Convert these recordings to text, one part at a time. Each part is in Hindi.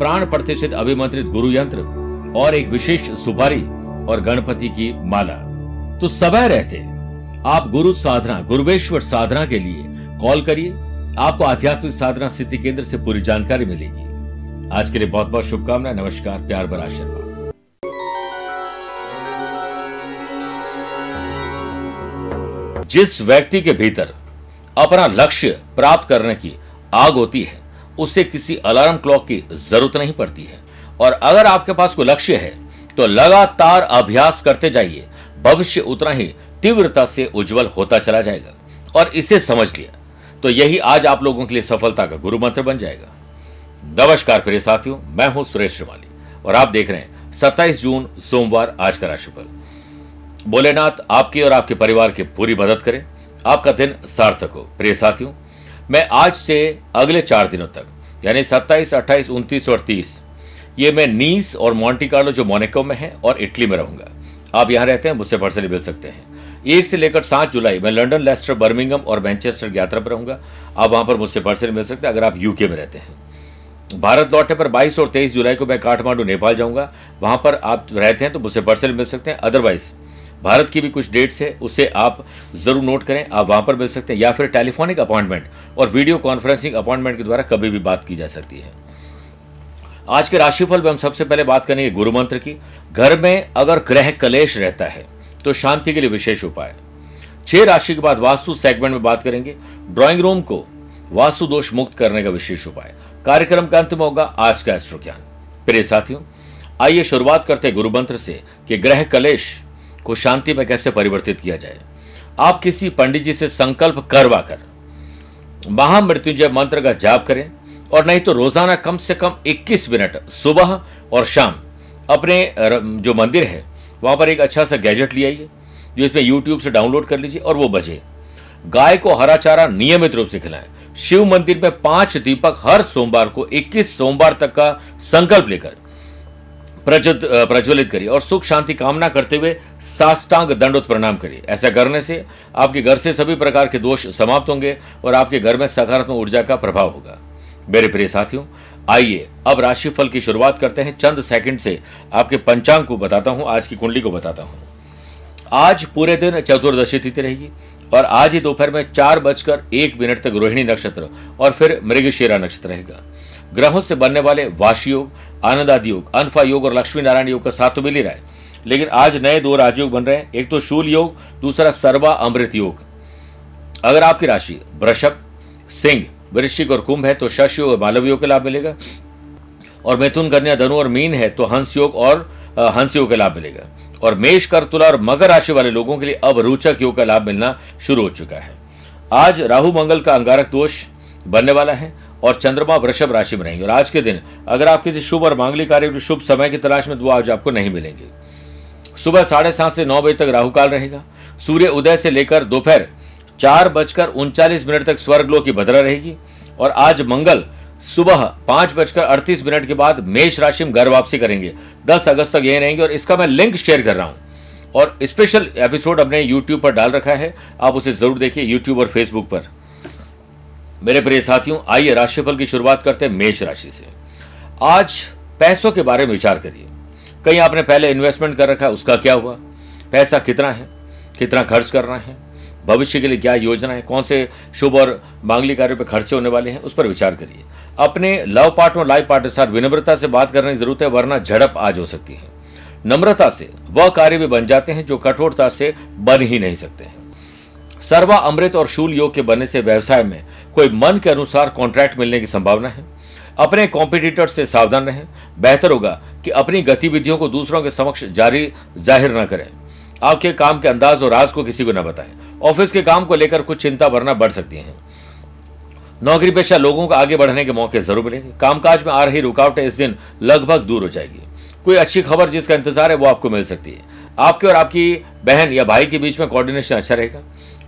प्राण प्रतिष्ठित अभिमंत्रित गुरु यंत्र और एक विशेष सुपारी और गणपति की माला। तो समय रहते। आप गुरु साधना, गुरुवेश्वर साधना के लिए कॉल करिए। आपको आध्यात्मिक साधना सिद्धि केंद्र से पूरी जानकारी मिलेगी। आज के लिए बहुत बहुत शुभकामनाएँ। नमस्कार, प्यार भरा आशीर्वाद। जिस व्यक्ति के भीतर अपना लक्ष्य प्राप्त करने की आग होती है उसे किसी अलार्म क्लॉक की ज़रूरत नहीं पड़ती है। और अगर आपके पास कोई लक्ष्य है तो लगातार अभ्यास करते जाइए। भविष्य उतना ही तीव्रता से उज्जवल होता चला जाएगा। और इसे समझ लिया। तो यही आज आप लोगों के लिए सफलता का गुरु मंत्र बन जाएगा। नमस्कार प्रिय साथियों, मैं हूँ सुरेश श्रीमाली। और आप देख रहे हैं 27 जून, सोमवार, आज का राशिफल। भोलेनाथ आपकी और आपके परिवार की पूरी मदद करें। आपका दिन सार्थक हो। प्रिय साथियों मैं आज से अगले चार दिनों तक यानी 27, 28, 29 और 30 ये मैं नीस और मॉन्टी कार्लो जो मोनेको में है और इटली में रहूँगा। आप यहाँ रहते हैं मुझसे पर्सनली मिल सकते हैं। एक से लेकर सात जुलाई मैं लंदन लेस्टर बर्मिंगम और मैनचेस्टर यात्रा पर रहूँगा। आप वहाँ पर मुझसे पर्सनली मिल सकते हैं अगर आप यूके में रहते हैं। भारत लौटने पर 22 और 23 जुलाई को मैं काठमांडू नेपाल जाऊँगा। वहाँ पर आप रहते हैं तो मुझसे पर्सनली मिल सकते हैं अदरवाइज़ भारत की भी कुछ डेट्स है, उसे आप ज़रूर नोट करें। आप वहाँ पर मिल सकते हैं, या फिर टेलीफोनिक अपॉइंटमेंट और वीडियो कॉन्फ्रेंसिंग अपॉइंटमेंट के द्वारा कभी भी बात की जा सकती है। आज के राशिफल में हम सबसे पहले बात करेंगे गुरु मंत्र की। घर में अगर ग्रह कलेश रहता है तो शांति के लिए विशेष उपाय। छह राशि के बाद वास्तु सेगमेंट में बात करेंगे। ड्राइंग रूम को वास्तु दोष मुक्त करने का विशेष उपाय। कार्यक्रम का अंत में होगा आज का एस्ट्रो ज्ञान। प्रिय साथियों, आइए शुरुआत करते हैं गुरु मंत्र से कि ग्रह कलेश को शांति में कैसे परिवर्तित किया जाए। आप किसी पंडित जी से संकल्प करवा कर महामृत्युंजय मंत्र का जाप करें और नहीं तो रोज़ाना कम से कम 21 मिनट सुबह और शाम अपने जो मंदिर है, वहाँ पर एक अच्छा सा गैजेट ले आइए, जो इसमें यूट्यूब से डाउनलोड कर लीजिए और वो बजे। गाय को हरा चारा नियमित रूप से खिलाएँ। शिव मंदिर में पाँच दीपक हर सोमवार को 21 सोमवार तक का संकल्प लेकर प्रज्वलित करिए और सुख, शांति कामना करते हुए साष्टांग दंडोत प्रणाम करिए। ऐसा करने से आपके घर से सभी प्रकार के दोष समाप्त होंगे और आपके घर में सकारात्मक ऊर्जा का प्रभाव होगा। मेरे प्रिय साथियों, आइए अब राशिफल की शुरुआत करते हैं। चंद सेकंड से आपके पंचांग को बताता हूँ, आज की कुंडली को बताता हूँ। आज पूरे दिन चतुर्दशी तिथि रहेगी और आज ही दोपहर में चार बजकर एक मिनट तक रोहिणी नक्षत्र और फिर मृगशिरा नक्षत्र रहेगा। ग्रहों से बनने वाले वाशी योग आनंद आदि योग, अनफा योग और लक्ष्मी नारायण योग का साथ तो मिल ही रहा है। लेकिन आज नए दो राजयोग बन रहे हैं। एक तो शूल योग, दूसरा सर्वा अमृत योग। अगर आपकी राशि वृषभ, सिंह, वृश्चिक और कुंभ है तो शश योग और मालव योग का लाभ मिलेगा। और मिथुन, कन्या, धनु और मीन है तो हंस योग और हंस योग का लाभ मिलेगा। और मेष कर तुला और मकर राशि वाले लोगों के लिए अब रोचक योग का लाभ मिलना शुरू हो चुका है। आज राहु, मंगल का अंगारक दोष बनने वाला है। और चंद्रमा वृषभ राशि में रहेंगे। और आज के दिन, अगर आप किसी शुभ और मांगलिक कार्य शुभ समय की तलाश में तो आज आपको नहीं मिलेंगे। सुबह साढ़े सात से नौ बजे तक राहुकाल रहेगा। सूर्य उदय से लेकर दोपहर चार बजकर उनचालीस मिनट तक स्वर्गलो की भद्रा रहेगी। और आज मंगल सुबह पाँच बजकर अड़तीस मिनट के बाद मेष राशि में घर वापसी करेंगे। दस अगस्त तक यही रहेंगे और इसका मैं लिंक शेयर कर रहा हूँ। और स्पेशल एपिसोड अपने यूट्यूब पर डाल रखा है। आप उसे ज़रूर देखिए यूट्यूब और फेसबुक पर। मेरे प्रिय साथियों, आइए राशिफल की शुरुआत करते हैं मेष राशि से। आज पैसों के बारे में विचार करिए। कहीं आपने पहले इन्वेस्टमेंट कर रखा है, उसका क्या हुआ? पैसा कितना है? कितना खर्च करना है? भविष्य के लिए क्या योजना है? कौन से शुभ और मांगलिक कार्यों पर खर्चे होने वाले हैं? उस पर विचार करिए। अपने लव पार्टनर लाइफ पार्टनर के साथ विनम्रता से बात करने की ज़रूरत है, वरना झड़प आज हो सकती है। नम्रता से वह कार्य भी बन जाते हैं जो कठोरता से बन ही नहीं सकते हैं। सर्वा अमृत और शूल योग के बनने से व्यवसाय में कोई मन के अनुसार कॉन्ट्रैक्ट मिलने की संभावना है। अपने कॉम्पिटिटर से सावधान रहें। बेहतर होगा कि अपनी गतिविधियों को दूसरों के समक्ष जारी, ज़ाहिर न करें। आपके काम के अंदाज और राज को किसी को न बताएँ। ऑफ़िस के काम को लेकर कुछ चिंता वरना बढ़ सकती है। नौकरी पेशा लोगों को आगे बढ़ने के मौके ज़रूर मिलेंगे। कामकाज में आ रही रुकावटें इस दिन लगभग दूर हो जाएगी। कोई अच्छी खबर जिसका इंतज़ार है वो आपको मिल सकती है। आपके और आपकी बहन या भाई के बीच में कोऑर्डिनेशन अच्छा रहेगा।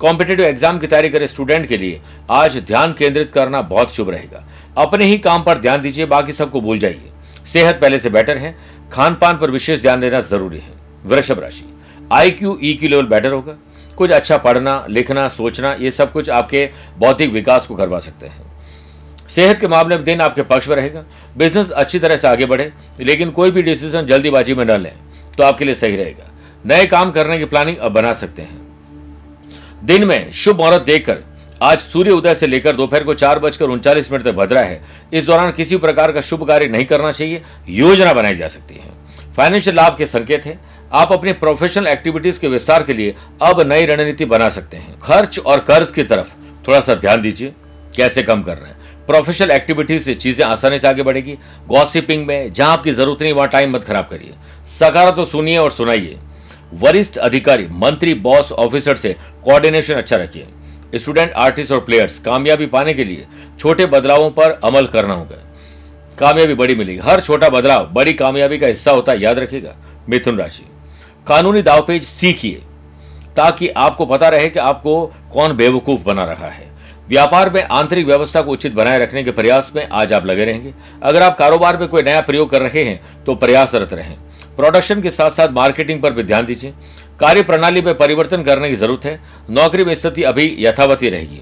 कॉम्पिटेटिव एग्ज़ाम की तैयारी करे स्टूडेंट के लिए आज ध्यान केंद्रित करना बहुत शुभ रहेगा। अपने ही काम पर ध्यान दीजिए, बाकी सबको भूल जाइए। सेहत पहले से बेटर है। खान पान पर विशेष ध्यान देना ज़रूरी है। वृषभ राशि। आई क्यू ई की लेवल बेटर होगा। कुछ अच्छा पढ़ना, लिखना, सोचना, ये सब कुछ आपके बौद्धिक विकास को करवा सकते हैं। सेहत के मामले में दिन आपके पक्ष में रहेगा। बिज़नेस अच्छी तरह से आगे बढ़े, लेकिन कोई भी डिसीज़न जल्दीबाजी में न लें तो आपके लिए सही रहेगा। नए काम करने की प्लानिंग अब बना सकते हैं। दिन में शुभ मुहूर्त देखकर, आज सूर्य उदय से लेकर दोपहर को चार बजकर उनचालीस मिनट तक भद्रा है। इस दौरान किसी प्रकार का शुभ कार्य नहीं करना चाहिए, योजना बनाई जा सकती है। फाइनेंशियल लाभ के संकेत है। आप अपनी प्रोफेशनल एक्टिविटीज़ के विस्तार के लिए अब नई रणनीति बना सकते हैं। खर्च और कर्ज की तरफ़ थोड़ा सा ध्यान दीजिए, कैसे कम कर रहे हैं। प्रोफेशनल एक्टिविटीज़ से चीज़ें आसानी से आगे बढ़ेगी। गॉसिपिंग में जहाँ आपकी ज़रूरत नहीं, वहाँ टाइम मत खराब करिए। सकारात्मक सुनिए और सुनाइए। वरिष्ठ अधिकारी, मंत्री बॉस ऑफिसर से कोऑर्डिनेशन अच्छा रखिए। स्टूडेंट आर्टिस्ट और प्लेयर्स कामयाबी पाने के लिए छोटे बदलावों पर अमल करना होगा। कामयाबी बड़ी मिलेगी। हर छोटा बदलाव, बड़ी कामयाबी का हिस्सा होता है, याद रखिएगा, मिथुन राशि। कानूनी दावपेज सीखिए, ताकि आपको पता रहे कि आपको कौन बेवकूफ़ बना रहा है। व्यापार में आंतरिक व्यवस्था को उचित बनाए रखने के प्रयास में आज आप लगे रहेंगे। अगर आप कारोबार में कोई नया प्रयोग कर रहे हैं तो प्रयासरत रहें। प्रोडक्शन के साथ साथ मार्केटिंग पर भी ध्यान दीजिए। कार्य प्रणाली में परिवर्तन करने की ज़रूरत है। नौकरी में स्थिति अभी यथावती रहेगी।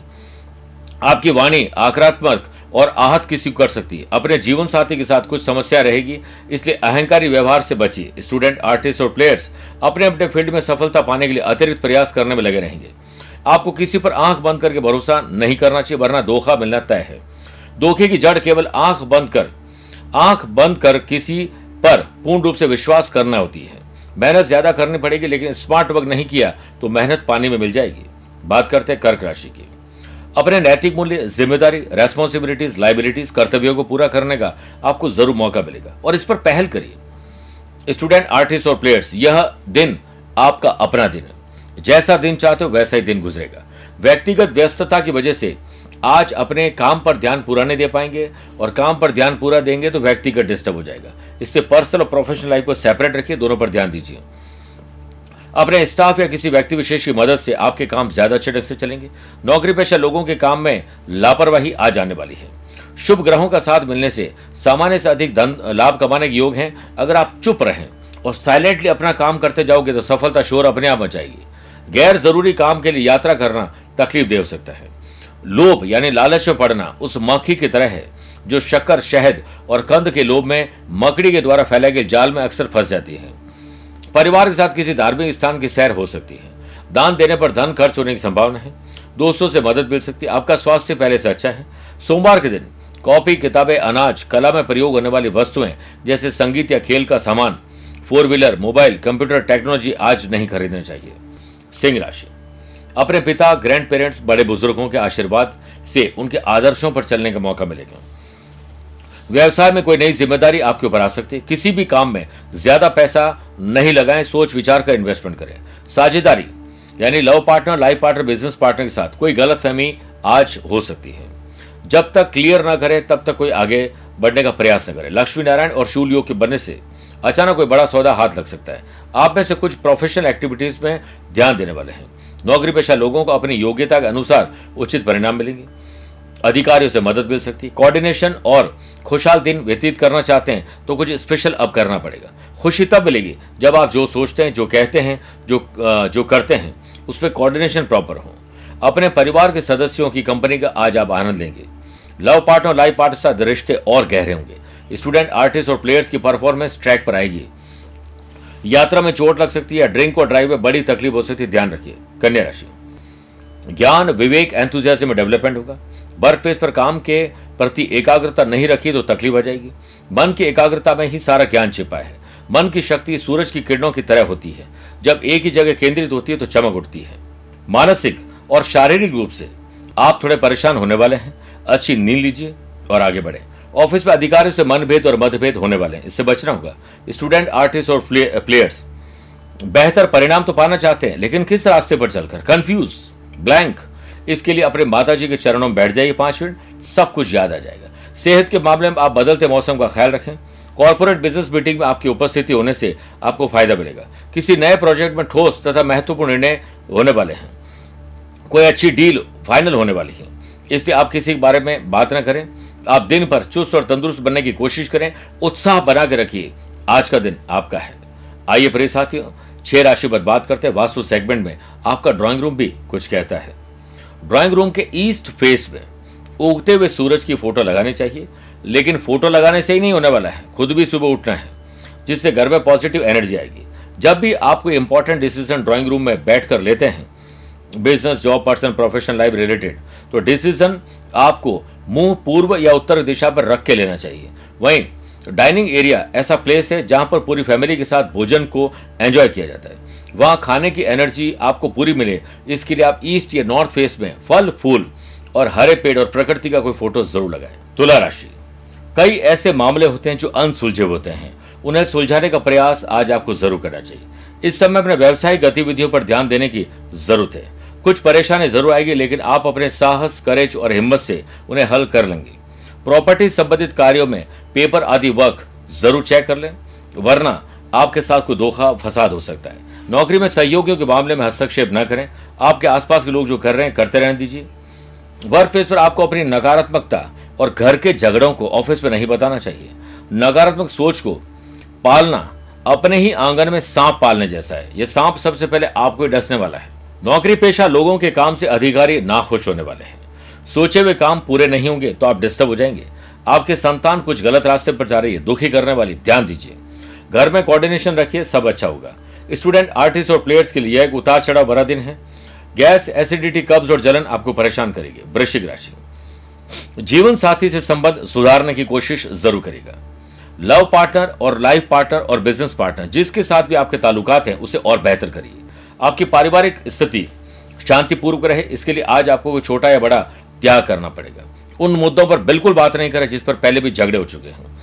आपकी वाणी आक्रात्मक और आहत किसी को कर सकती है। अपने जीवन साथी के साथ कुछ समस्या रहेगी, इसलिए अहंकारी व्यवहार से बचिए। स्टूडेंट, आर्टिस्ट और प्लेयर्स अपने अपने फ़ील्ड में सफलता पाने के लिए अतिरिक्त प्रयास करने में लगे रहेंगे। आपको किसी पर आँख बंद करके भरोसा नहीं करना चाहिए, वरना धोखा मिलना तय है। धोखे की जड़ केवल आँख बंद कर, आँख बंद कर किसी पर पूर्ण रूप से विश्वास करना होती है। मेहनत ज़्यादा करनी पड़ेगी, लेकिन स्मार्ट वर्क नहीं किया तो मेहनत पानी में मिल जाएगी। बात करते हैं कर्क राशि की। अपने नैतिक मूल्य, ज़िम्मेदारी रेस्पॉन्सिबिलिटीज लाइबिलिटीज कर्तव्यों को पूरा करने का आपको ज़रूर मौका मिलेगा। और इस पर पहल करिए। स्टूडेंट आर्टिस्ट और प्लेयर्स यह दिन आपका अपना दिन है। जैसा दिन चाहते हो, वैसा ही दिन गुजरेगा। व्यक्तिगत व्यस्तता की वजह से आज अपने काम पर ध्यान पूरा नहीं दे पाएँगे और काम पर ध्यान पूरा देंगे तो व्यक्तिगत डिस्टर्ब हो जाएगा। इसलिए पर्सनल और प्रोफेशनल लाइफ को सेपरेट रखिए, दोनों पर ध्यान दीजिए। अपने स्टाफ या किसी व्यक्ति विशेष की मदद से आपके काम ज़्यादा अच्छे ढंग से चलेंगे। नौकरी पेशा लोगों के काम में लापरवाही आ जाने वाली है। शुभ ग्रहों का साथ मिलने से सामान्य से अधिक धन, लाभ कमाने के योग हैं। अगर आप चुप रहें और साइलेंटली अपना काम करते जाओगे तो सफलता शोर अपने आप मचाएगी। गैर ज़रूरी काम के लिए यात्रा करना तकलीफ़ दे हो सकता है। लोभ यानी लालच में पड़ना उस मक्खी की तरह है। जो शक्कर, शहद और कंद के लोभ में मकड़ी के द्वारा फैलाए गए जाल में अक्सर फंस जाती है। परिवार के साथ किसी धार्मिक स्थान की सैर हो सकती है। दान देने पर धन खर्च होने की संभावना है। दोस्तों से मदद मिल सकती है। आपका स्वास्थ्य पहले से अच्छा है। सोमवार के दिन कॉपी, किताबें, अनाज, कला में प्रयोग होने वाली वस्तुएँ, जैसे संगीत या खेल का सामान four wheeler mobile, computer, technology आज नहीं खरीदना चाहिए। सिंह राशि। अपने पिता ग्रैंड पेरेंट्स बड़े बुज़ुर्गों के आशीर्वाद से उनके आदर्शों पर चलने का मौका मिलेगा। व्यवसाय में कोई नई ज़िम्मेदारी आपके ऊपर आ सकती है। किसी भी काम में ज़्यादा पैसा नहीं लगाएँ, सोच विचार कर इन्वेस्टमेंट करें। साझेदारी, यानी love partner life partner business partner के साथ कोई गलत फहमी आज हो सकती है। जब तक क्लियर ना करें, तब तक कोई आगे बढ़ने का प्रयास न करे। लक्ष्मी नारायण और शूल योग के बनने से अचानक कोई बड़ा सौदा हाथ लग सकता है। आप में से कुछ प्रोफेशनल एक्टिविटीज़ में ध्यान देने वाले हैं। नौकरी पेशा लोगों को अपनी योग्यता के अनुसार उचित परिणाम मिलेंगे। अधिकारियों से मदद मिल सकती है। कोऑर्डिनेशन और खुशहाल दिन व्यतीत करना चाहते हैं तो कुछ स्पेशल अब करना पड़ेगा। खुशी तब मिलेगी जब आप जो सोचते हैं, जो कहते हैं, जो जो करते हैं, उस पर कोऑर्डिनेशन प्रॉपर हो। अपने परिवार के सदस्यों की कंपनी का आज आप आनंद लेंगे। लव पार्टनर और लाइफ पार्टनर साथ रिश्ते और गहरे होंगे। स्टूडेंट आर्टिस्ट और प्लेयर्स की परफॉर्मेंस ट्रैक पर आएगी। यात्रा में चोट लग सकती है ड्रिंक और ड्राइव में बड़ी तकलीफ़ हो सकती है, ध्यान रखिए। कन्या राशि। ज्ञान, विवेक एंथुजियाज्म में डेवलपमेंट होगा। वर्क प्लेस पर काम के प्रति एकाग्रता नहीं रखी तो तकलीफ़ आ जाएगी। मन की एकाग्रता में ही सारा ज्ञान छिपा है। मन की शक्ति सूरज की किरणों की तरह होती है। जब एक ही जगह केंद्रित होती है तो चमक उठती है। मानसिक और शारीरिक रूप से आप थोड़े परेशान होने वाले हैं। अच्छी नींद लीजिए और आगे बढ़े। ऑफ़िस में अधिकारियों से मनभेद और मतभेद होने वाले हैं। इससे बचना होगा। स्टूडेंट, आर्टिस्ट और प्लेयर्स, बेहतर परिणाम तो पाना चाहते हैं, लेकिन किस रास्ते पर चलकर? कंफ्यूज ब्लैंक इसके लिए अपने माता जी के चरणों में बैठ जाइए पाँच मिनट, सब कुछ याद आ जाएगा। सेहत के मामले में आप बदलते मौसम का ख्याल रखें। कॉर्पोरेट बिज़नेस मीटिंग में आपकी उपस्थिति होने से आपको फ़ायदा मिलेगा। किसी नए प्रोजेक्ट में ठोस तथा महत्वपूर्ण निर्णय होने वाले हैं। कोई अच्छी डील फाइनल होने वाली है। इसलिए आप किसी के बारे में बात ना करें। आप दिन भर चुस्त और तंदुरुस्त बनने की कोशिश करें। उत्साह बना के रखिए। आज का दिन आपका है। आइए प्रिय साथियों, छह राशि पर बात करते हैं। वास्तु सेगमेंट में आपका ड्राइंग रूम भी कुछ कहता है। ड्राइंग रूम के ईस्ट फेस में उगते हुए सूरज की फ़ोटो लगानी चाहिए, लेकिन फ़ोटो लगाने से ही नहीं होने वाला है, खुद भी सुबह उठना है, जिससे घर में पॉजिटिव एनर्जी आएगी। जब भी आप कोई इंपॉर्टेंट डिसीज़न ड्राइंग रूम में बैठ कर लेते हैं business job person professional life related तो डिसीज़न आपको मुँह पूर्व या उत्तर दिशा पर रख के लेना चाहिए। वहीं डाइनिंग एरिया ऐसा प्लेस है जहाँ पर पूरी फैमिली के साथ भोजन को एंजॉय किया जाता है। वहाँ खाने की एनर्जी आपको पूरी मिले। इसके लिए आप ईस्ट या नॉर्थ फेस में फल, फूल और हरे पेड़ और प्रकृति का कोई फ़ोटो ज़रूर लगाए। तुला राशि। कई ऐसे मामले होते हैं जो अनसुलझे होते हैं। उन्हें सुलझाने का प्रयास आज आपको ज़रूर करना चाहिए। इस समय अपने व्यवसायिक गतिविधियों पर ध्यान देने की ज़रूरत है। कुछ परेशानी ज़रूर आएगी, लेकिन आप अपने साहस करेज और हिम्मत से उन्हें हल कर लेंगे। प्रॉपर्टी संबंधित कार्यों में पेपर आदि वर्क ज़रूर चेक कर लें, वरना आपके साथ कोई धोखा, फसाद हो सकता है। नौकरी में सहयोगियों के मामले में हस्तक्षेप न करें। आपके आसपास के लोग जो कर रहे हैं, करते रहने दीजिए। वर्क प्लेस पर आपको अपनी नकारात्मकता और घर के झगड़ों को ऑफ़िस में नहीं बताना चाहिए। नकारात्मक सोच को पालना अपने ही आँगन में सांप पालने जैसा है। यह सांप सबसे पहले आपको डसने वाला है। नौकरी पेशा लोगों के काम से अधिकारी नाखुश होने वाले हैं। सोचे हुए काम पूरे नहीं होंगे तो आप डिस्टर्ब हो जाएँगे। आपके संतान कुछ गलत रास्ते पर जा रही है, दुखी करने वाली, ध्यान दीजिए। घर में कोऑर्डिनेशन रखिए, सब अच्छा होगा। स्टूडेंट आर्टिस्ट और प्लेयर्स के लिए एक उतार चढ़ाव भरा दिन है। गैस एसिडिटी कब्ज और जलन आपको परेशान करेगी, वृश्चिक राशि जीवन साथी से संबंध सुधारने की कोशिश ज़रूर करेगा लव पार्टनर और लाइफ पार्टनर और बिज़नेस पार्टनर जिसके साथ भी आपके ताल्लुकात हैं, उसे और बेहतर करिए। आपकी पारिवारिक स्थिति शांतिपूर्वक रहे, इसके लिए आज आपको कोई छोटा या बड़ा त्याग करना पड़ेगा। उन मुद्दों पर बिल्कुल बात नहीं करें जिस पर पहले भी झगड़े हो चुके हैं।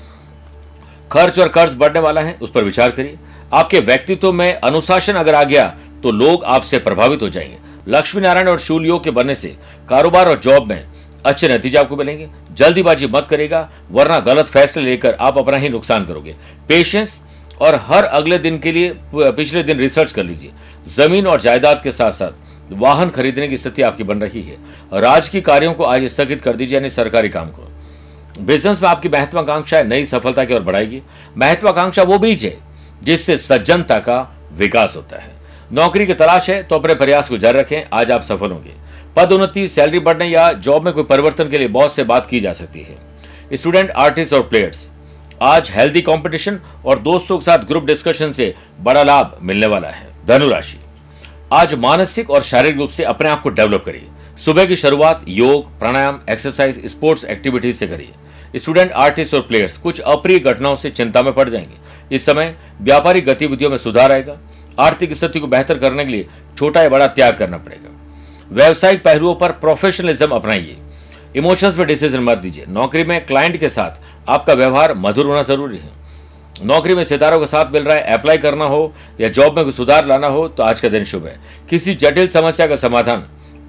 खर्च और कर्ज बढ़ने वाला है, उस पर विचार करिए। आपके व्यक्तित्व में अनुशासन अगर आ गया तो लोग आपसे प्रभावित हो जाएँगे। लक्ष्मी नारायण और शूल योग के बनने से कारोबार और जॉब में अच्छे नतीजे आपको मिलेंगे। जल्दीबाजी मत करेगा वरना गलत फैसले लेकर आप अपना ही नुकसान करोगे। पेशेंस और हर अगले दिन के लिए, पिछले दिन रिसर्च कर लीजिए। ज़मीन और जायदाद के साथ साथ वाहन खरीदने की स्थिति आपकी बन रही है। राज की कार्यों को आज स्थगित कर दीजिए, यानी सरकारी काम को। बिज़नेस में आपकी महत्वाकांक्षा नई सफलता की ओर बढ़ाएगी। महत्वाकांक्षा वो बीज है जिससे सज्जनता का विकास होता है। नौकरी की तलाश है तो अपने प्रयास को जारी रखें, आज आप सफल होंगे। पद उन्नति सैलरी बढ़ने या जॉब में कोई परिवर्तन के लिए बहुत से बात की जा सकती है। स्टूडेंट, आर्टिस्ट और प्लेयर्स, आज हेल्दी कंपटीशन और दोस्तों के साथ ग्रुप डिस्कशन से बड़ा लाभ मिलने वाला है। धनुराशि, आज मानसिक और शारीरिक रूप से अपने आप को डेवलप करिए। सुबह की शुरुआत योग, प्राणायाम, एक्सरसाइज, स्पोर्ट्स एक्टिविटीज़ से करिए। स्टूडेंट, आर्टिस्ट और प्लेयर्स, कुछ अप्रिय घटनाओं से चिंता में पड़ जाएँगे। इस समय व्यापारिक गतिविधियों में सुधार आएगा। आर्थिक स्थिति को बेहतर करने के लिए छोटा या बड़ा त्याग करना पड़ेगा। व्यवसायिक पहलुओं पर प्रोफेशनलिज्म अपनाइए। इमोशंस में डिसीज़न मत दीजिए। नौकरी में क्लाइंट के साथ आपका व्यवहार मधुर होना ज़रूरी है। नौकरी में सितारों का साथ मिल रहा है अप्लाई करना हो या जॉब में कोई सुधार लाना हो तो आज का दिन शुभ है। किसी जटिल समस्या का समाधान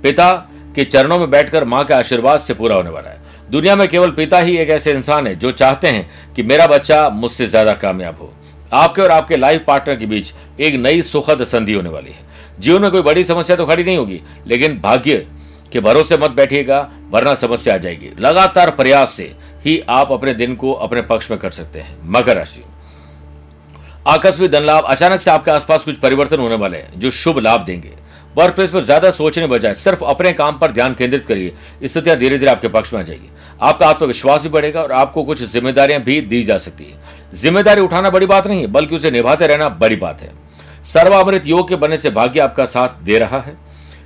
पिता के चरणों में बैठकर माँ के आशीर्वाद से पूरा होने वाला है। दुनिया में केवल पिता ही एक ऐसे इंसान है जो चाहते हैं कि मेरा बच्चा मुझसे ज़्यादा कामयाब हो। आपके और आपके लाइफ पार्टनर के बीच एक नई सुखद संधि होने वाली है। जीवन में कोई बड़ी समस्या तो खड़ी नहीं होगी, लेकिन भाग्य के भरोसे मत बैठिएगा, वरना समस्या आ जाएगी। लगातार प्रयास से ही आप अपने दिन को अपने पक्ष में कर सकते हैं। मकर राशि। आकस्मिक धन लाभ अचानक से आपके आसपास कुछ परिवर्तन होने वाले हैं, जो शुभ लाभ देंगे। वर्क प्लेस पर ज़्यादा सोचने बजाय सिर्फ़ अपने काम पर ध्यान केंद्रित करिए। स्थितियाँ धीरे धीरे आपके पक्ष में आ जाएगी। आपका आत्मविश्वास भी बढ़ेगा और आपको कुछ जिम्मेदारियाँ भी दी जा सकती है। ज़िम्मेदारी उठाना बड़ी बात नहीं है, बल्कि उसे निभाते रहना बड़ी बात है। सर्वामृत योग के बनने से भाग्य आपका साथ दे रहा है।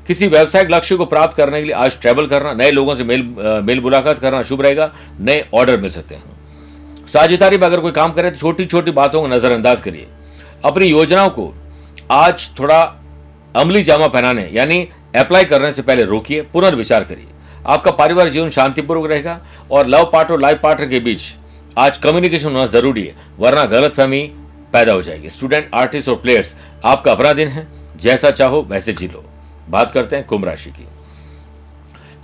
किसी व्यवसायिक लक्ष्य को प्राप्त करने के लिए आज ट्रैवल करना, नए लोगों से मेल मेल मुलाकात करना शुभ रहेगा, नए ऑर्डर मिल सकते हैं। साझेदारी में अगर कोई काम करे तो छोटी छोटी बातों को नजरअंदाज करिए। अपनी योजनाओं को आज थोड़ा अमली जामा पहनाने, यानी अप्लाई करने से पहले रोकिए, पुनर्विचार करिए। आपका पारिवारिक जीवन शांतिपूर्वक रहेगा और लव पार्टनर लाइफ पार्टनर के बीच आज कम्युनिकेशन होना ज़रूरी है, वरना गलतफहमी पैदा हो जाएगी। स्टूडेंट आर्टिस्ट और प्लेयर्स आपका अपना दिन है। जैसा चाहो, वैसे जी लो। बात करते हैं कुंभ राशि की।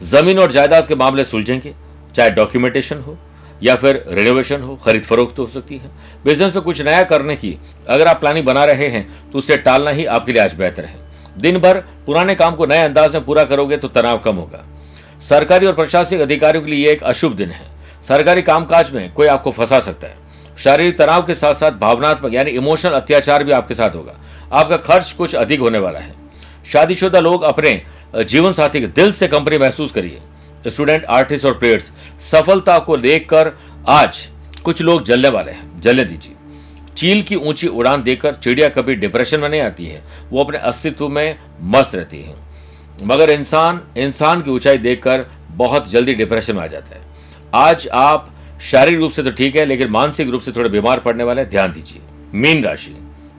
ज़मीन और जायदाद के मामले सुलझेंगे, चाहे डॉक्यूमेंटेशन हो या फिर रिनोवेशन हो, खरीद फरोख्त हो सकती है। बिज़नेस में कुछ नया करने की अगर आप प्लानिंग बना रहे हैं तो उसे टालना ही आपके लिए आज बेहतर है। दिन भर पुराने काम को नए अंदाज में पूरा करोगे तो तनाव कम होगा। सरकारी और प्रशासनिक अधिकारियों के लिए एक अशुभ दिन है। सरकारी कामकाज में कोई आपको फंसा सकता है। शारीरिक तनाव के साथ साथ भावनात्मक यानी इमोशनल अत्याचार भी आपके साथ होगा। आपका खर्च कुछ अधिक होने वाला है। शादीशुदा लोग अपने जीवन साथी के दिल से कंपनी महसूस करिए। स्टूडेंट, आर्टिस्ट और प्लेयर्स, सफलता को देखकर आज कुछ लोग जलने वाले हैं। जलने दीजिए। चील की ऊँची उड़ान देकर चिड़िया कभी डिप्रेशन में नहीं आती है। वो अपने अस्तित्व में मस्त रहती है। मगर इंसान इंसान की ऊंचाई देखकर बहुत जल्दी डिप्रेशन में आ जाता है। आज आप शारीरिक रूप से तो ठीक है, लेकिन मानसिक रूप से थोड़े बीमार पड़ने वाले ध्यान दीजिए। मीन राशि।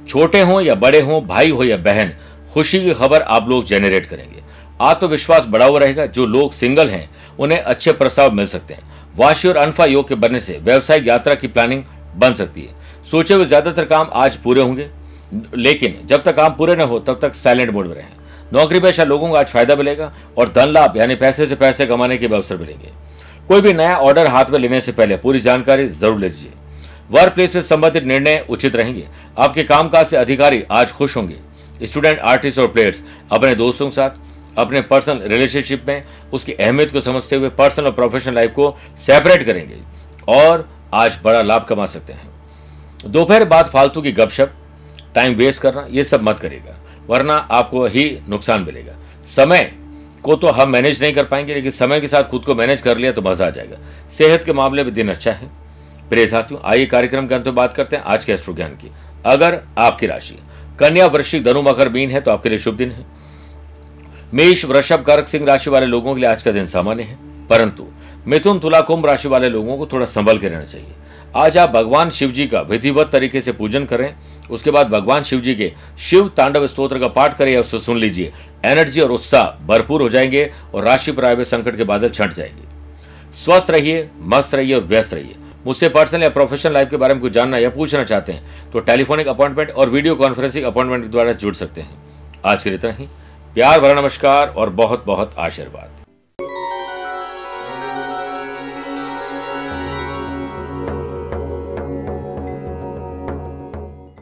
छोटे हों या बड़े हों, भाई हो या बहन, खुशी की खबर आप लोग जेनरेट करेंगे। आत्मविश्वास बढ़ा हुआ रहेगा। जो लोग सिंगल हैं, उन्हें अच्छे प्रस्ताव मिल सकते हैं। वाशी और अनफा योग के बनने से व्यावसायिक यात्रा की प्लानिंग बन सकती है। सोचे हुए ज़्यादातर काम आज पूरे होंगे। लेकिन जब तक काम पूरे न हो, तब तक साइलेंट मोड में रहें। नौकरी पेशा लोगों को आज फ़ायदा मिलेगा और धन लाभ, यानी पैसे से पैसे कमाने के भी अवसर मिलेंगे। कोई भी नया ऑर्डर हाथ में लेने से पहले पूरी जानकारी ज़रूर ले लीजिए। वर्क प्लेस से संबंधित निर्णय उचित रहेंगे। आपके कामकाज से अधिकारी आज खुश होंगे। स्टूडेंट आर्टिस्ट और प्लेयर्स अपने दोस्तों के साथ, अपने पर्सनल रिलेशनशिप में उसकी अहमियत को समझते हुए पर्सनल और प्रोफेशनल लाइफ को सेपरेट करेंगे और आज बड़ा लाभ कमा सकते हैं। दोपहर बाद फालतू की गपशप टाइम वेस्ट करना, ये सब मत करेगा वरना आपको ही नुकसान मिलेगा। समय को तो हम मैनेज नहीं कर पाएँगे, लेकिन समय के साथ खुद को मैनेज कर लिया तो मज़ा आ जाएगा। सेहत के मामले में दिन अच्छा है। प्रिय साथियों, आइए कार्यक्रम के अंत में बात करते हैं आज के एस्ट्रो ज्ञान की। अगर आपकी राशि, कन्या वृश्चिक धनु मकर मीन है तो आपके लिए शुभ दिन है। मेष वृषभ कर्क सिंह राशि वाले लोगों के लिए आज का दिन सामान्य है। परंतु मिथुन तुला कुंभ राशि वाले लोगों को थोड़ा संभल के रहना चाहिए। आज आप भगवान शिव जी का विधिवत तरीके से पूजन करें, उसके बाद भगवान शिव जी के शिव तांडव स्त्रोत्र का पाठ करें या उससे सुन लीजिए। एनर्जी और उत्साह भरपूर हो जाएँगे और राशि पर आए संकट के बादल छंट जाएँगे। स्वस्थ रहिए, मस्त रहिए और व्यस्त रहिए। मुझसे पर्सनल या प्रोफेशनल लाइफ के बारे में कुछ जानना या पूछना चाहते हैं तो टेलीफोनिक अपॉइंटमेंट और वीडियो कॉन्फ्रेंसिंग अपॉइंटमेंट के द्वारा जुड़ सकते हैं। आज के लिए इतना ही। प्यार भरा नमस्कार और बहुत बहुत आशीर्वाद।